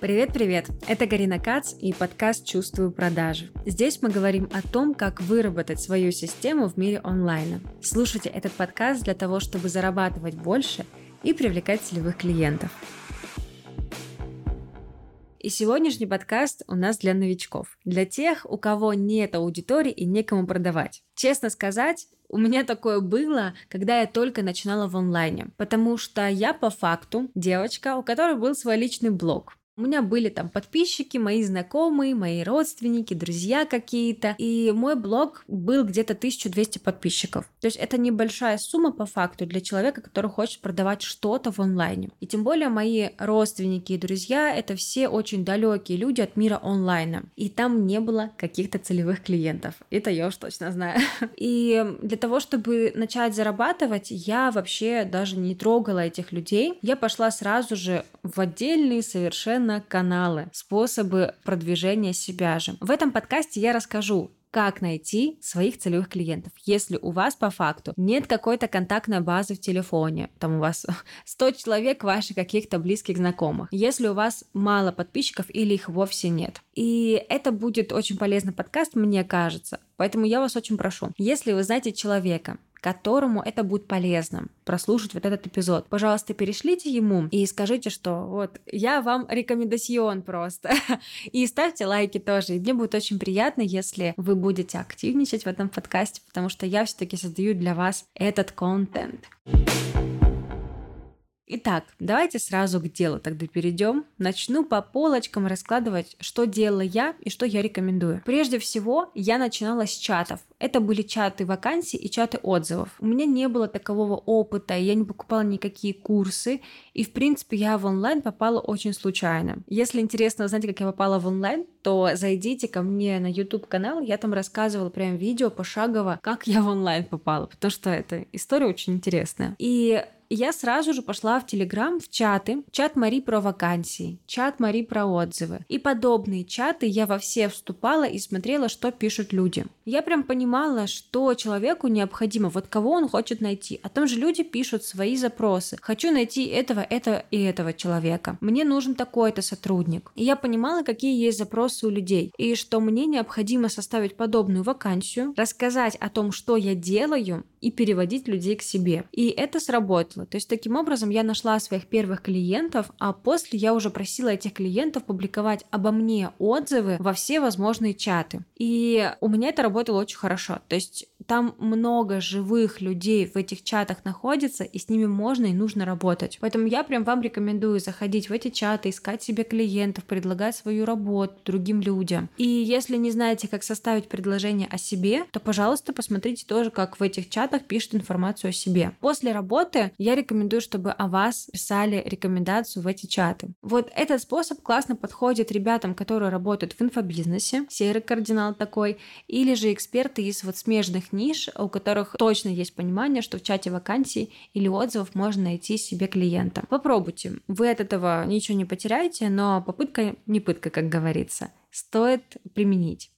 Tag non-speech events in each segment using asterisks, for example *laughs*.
Привет-привет! Это Карина Кац и подкаст «Чувствую продажи». Здесь мы говорим о том, как выработать свою систему в мире онлайна. Слушайте этот подкаст для того, чтобы зарабатывать больше и привлекать целевых клиентов. И сегодняшний подкаст у нас для новичков, для тех, у кого нет аудитории и некому продавать. Честно сказать, у меня такое было, когда я только начинала в онлайне, потому что я по факту девочка, у которой был свой личный блог. У меня были там подписчики, мои знакомые, мои родственники, друзья какие-то. И мой блог был где-то 1200 подписчиков. То есть это небольшая сумма по факту для человека, который хочет продавать что-то в онлайне. И тем более мои родственники и друзья — это все очень далекие люди от мира онлайна. И там не было каких-то целевых клиентов. Это я уж точно знаю. *laughs* И для того, чтобы начать зарабатывать, я вообще даже не трогала этих людей. Я пошла сразу же в отдельные совершенно на каналы, способы продвижения себя же. В этом подкасте я расскажу, как найти своих целевых клиентов. Если у вас по факту нет какой-то контактной базы в телефоне, там у вас *laughs* 100 человек ваших каких-то близких знакомых, если у вас мало подписчиков или их вовсе нет. И это будет очень полезный подкаст, мне кажется. Поэтому я вас очень прошу, если вы знаете человека, которому это будет полезно прослушать вот этот эпизод. Пожалуйста, перешлите ему и скажите, что вот я вам рекомендацион просто. *laughs* И ставьте лайки тоже. И мне будет очень приятно, если вы будете активничать в этом подкасте, потому что я все-таки создаю для вас этот контент. Итак, давайте сразу к делу тогда перейдем. Начну по полочкам раскладывать, что делала я и что я рекомендую. Прежде всего, я начинала с чатов. Это были чаты вакансий и чаты отзывов. У меня не было такового опыта, я не покупала никакие курсы, и в принципе я в онлайн попала очень случайно. Если интересно узнать, как я попала в онлайн, то зайдите ко мне на YouTube канал, я там рассказывала прям видео пошагово, как я в онлайн попала, потому что эта история очень интересная. И я сразу же пошла в Телеграм, в чаты, чат Мари про вакансии, чат Мари про отзывы. И подобные чаты я во все вступала и смотрела, что пишут люди. Я прям понимала, что человеку необходимо, вот кого он хочет найти. А там же люди пишут свои запросы. Хочу найти этого, этого и этого человека. Мне нужен такой-то сотрудник. И я понимала, какие есть запросы у людей. И что мне необходимо составить подобную вакансию, рассказать о том, что я делаю, и переводить людей к себе. И это сработало. То есть таким образом я нашла своих первых клиентов, а после я уже просила этих клиентов публиковать обо мне отзывы во все возможные чаты. И у меня это работало очень хорошо. То есть там много живых людей в этих чатах находится, и с ними можно и нужно работать. Поэтому я прям вам рекомендую заходить в эти чаты, искать себе клиентов, предлагать свою работу другим людям. И если не знаете, как составить предложение о себе, то, пожалуйста, посмотрите тоже, как в этих чатах пишет информацию о себе. После работы я рекомендую, чтобы о вас писали рекомендацию в эти чаты. Вот этот способ классно подходит ребятам, которые работают в инфобизнесе, серый кардинал такой, или же эксперты из вот смежных ниш, у которых точно есть понимание, что в чате вакансий или отзывов можно найти себе клиента. Попробуйте. Вы от этого ничего не потеряете, но попытка не пытка, как говорится. Стоит применить.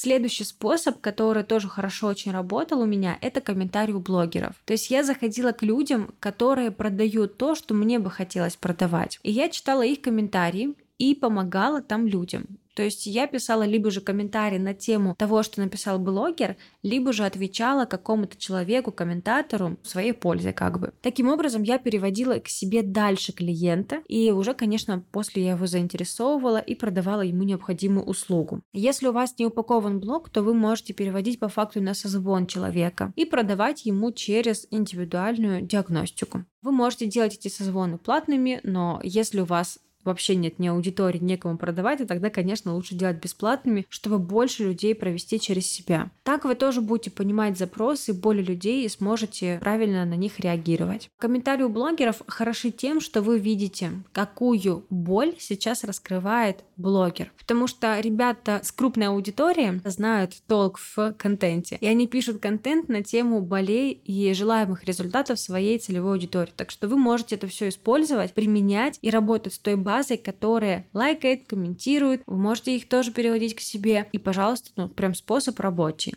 Следующий способ, который тоже хорошо очень работал у меня, это комментарии у блогеров. То есть я заходила к людям, которые продают то, что мне бы хотелось продавать. И я читала их комментарии и помогала там людям. То есть я писала либо же комментарий на тему того, что написал блогер, либо же отвечала какому-то человеку, комментатору в своей пользе как бы. Таким образом я переводила к себе дальше клиента, и уже, конечно, после я его заинтересовывала и продавала ему необходимую услугу. Если у вас не упакован блог, то вы можете переводить по факту на созвон человека и продавать ему через индивидуальную диагностику. Вы можете делать эти созвоны платными, но если у вас вообще нет ни аудитории, некому продавать, и тогда, конечно, лучше делать бесплатными, чтобы больше людей провести через себя. Так вы тоже будете понимать запросы более людей и сможете правильно на них реагировать. Комментарии у блогеров хороши тем, что вы видите, какую боль сейчас раскрывает блогер. Потому что ребята с крупной аудиторией знают толк в контенте, и они пишут контент на тему болей и желаемых результатов своей целевой аудитории. Так что вы можете это все использовать, применять и работать с той базой, которая лайкает, комментирует. Вы можете их тоже переводить к себе. И, пожалуйста, ну, прям способ рабочий.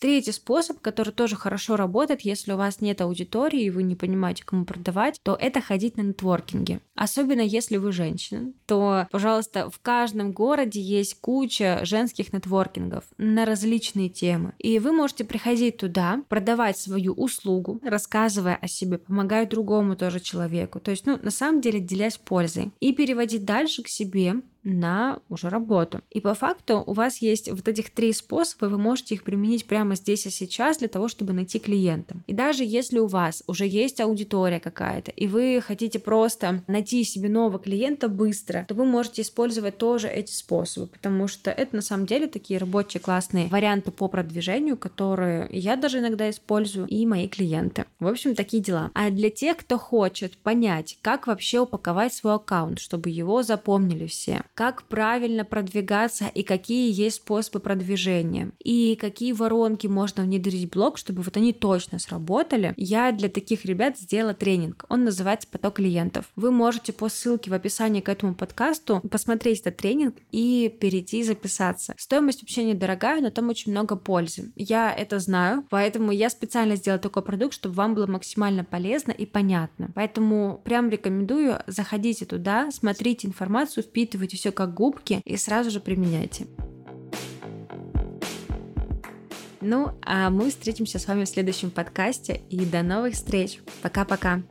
Третий способ, который тоже хорошо работает, если у вас нет аудитории и вы не понимаете, кому продавать, то это ходить на нетворкинге. Особенно если вы женщина, то, пожалуйста, в каждом городе есть куча женских нетворкингов на различные темы. И вы можете приходить туда, продавать свою услугу, рассказывая о себе, помогая другому тоже человеку. То есть, ну, на самом деле, делясь пользой. И переводить дальше к себе на уже работу. И по факту у вас есть вот этих три способа, вы можете их применить прямо здесь и сейчас для того, чтобы найти клиента. И даже если у вас уже есть аудитория какая-то, и вы хотите просто найти себе нового клиента быстро, то вы можете использовать тоже эти способы, потому что это на самом деле такие рабочие классные варианты по продвижению, которые я даже иногда использую, и мои клиенты. В общем, такие дела. А для тех, кто хочет понять, как вообще упаковать свой аккаунт, чтобы его запомнили все, как правильно продвигаться и какие есть способы продвижения, и какие воронки можно внедрить в блог, чтобы вот они точно сработали. Я для таких ребят сделала тренинг. Он называется «Поток клиентов». Вы можете по ссылке в описании к этому подкасту посмотреть этот тренинг и перейти и записаться. Стоимость вообще недорогая, но там очень много пользы. Я это знаю, поэтому я специально сделала такой продукт, чтобы вам было максимально полезно и понятно. Поэтому прям рекомендую, заходите туда, смотрите информацию, впитывайте все все как губки и сразу же применяйте. Ну, а мы встретимся с вами в следующем подкасте и до новых встреч. Пока-пока.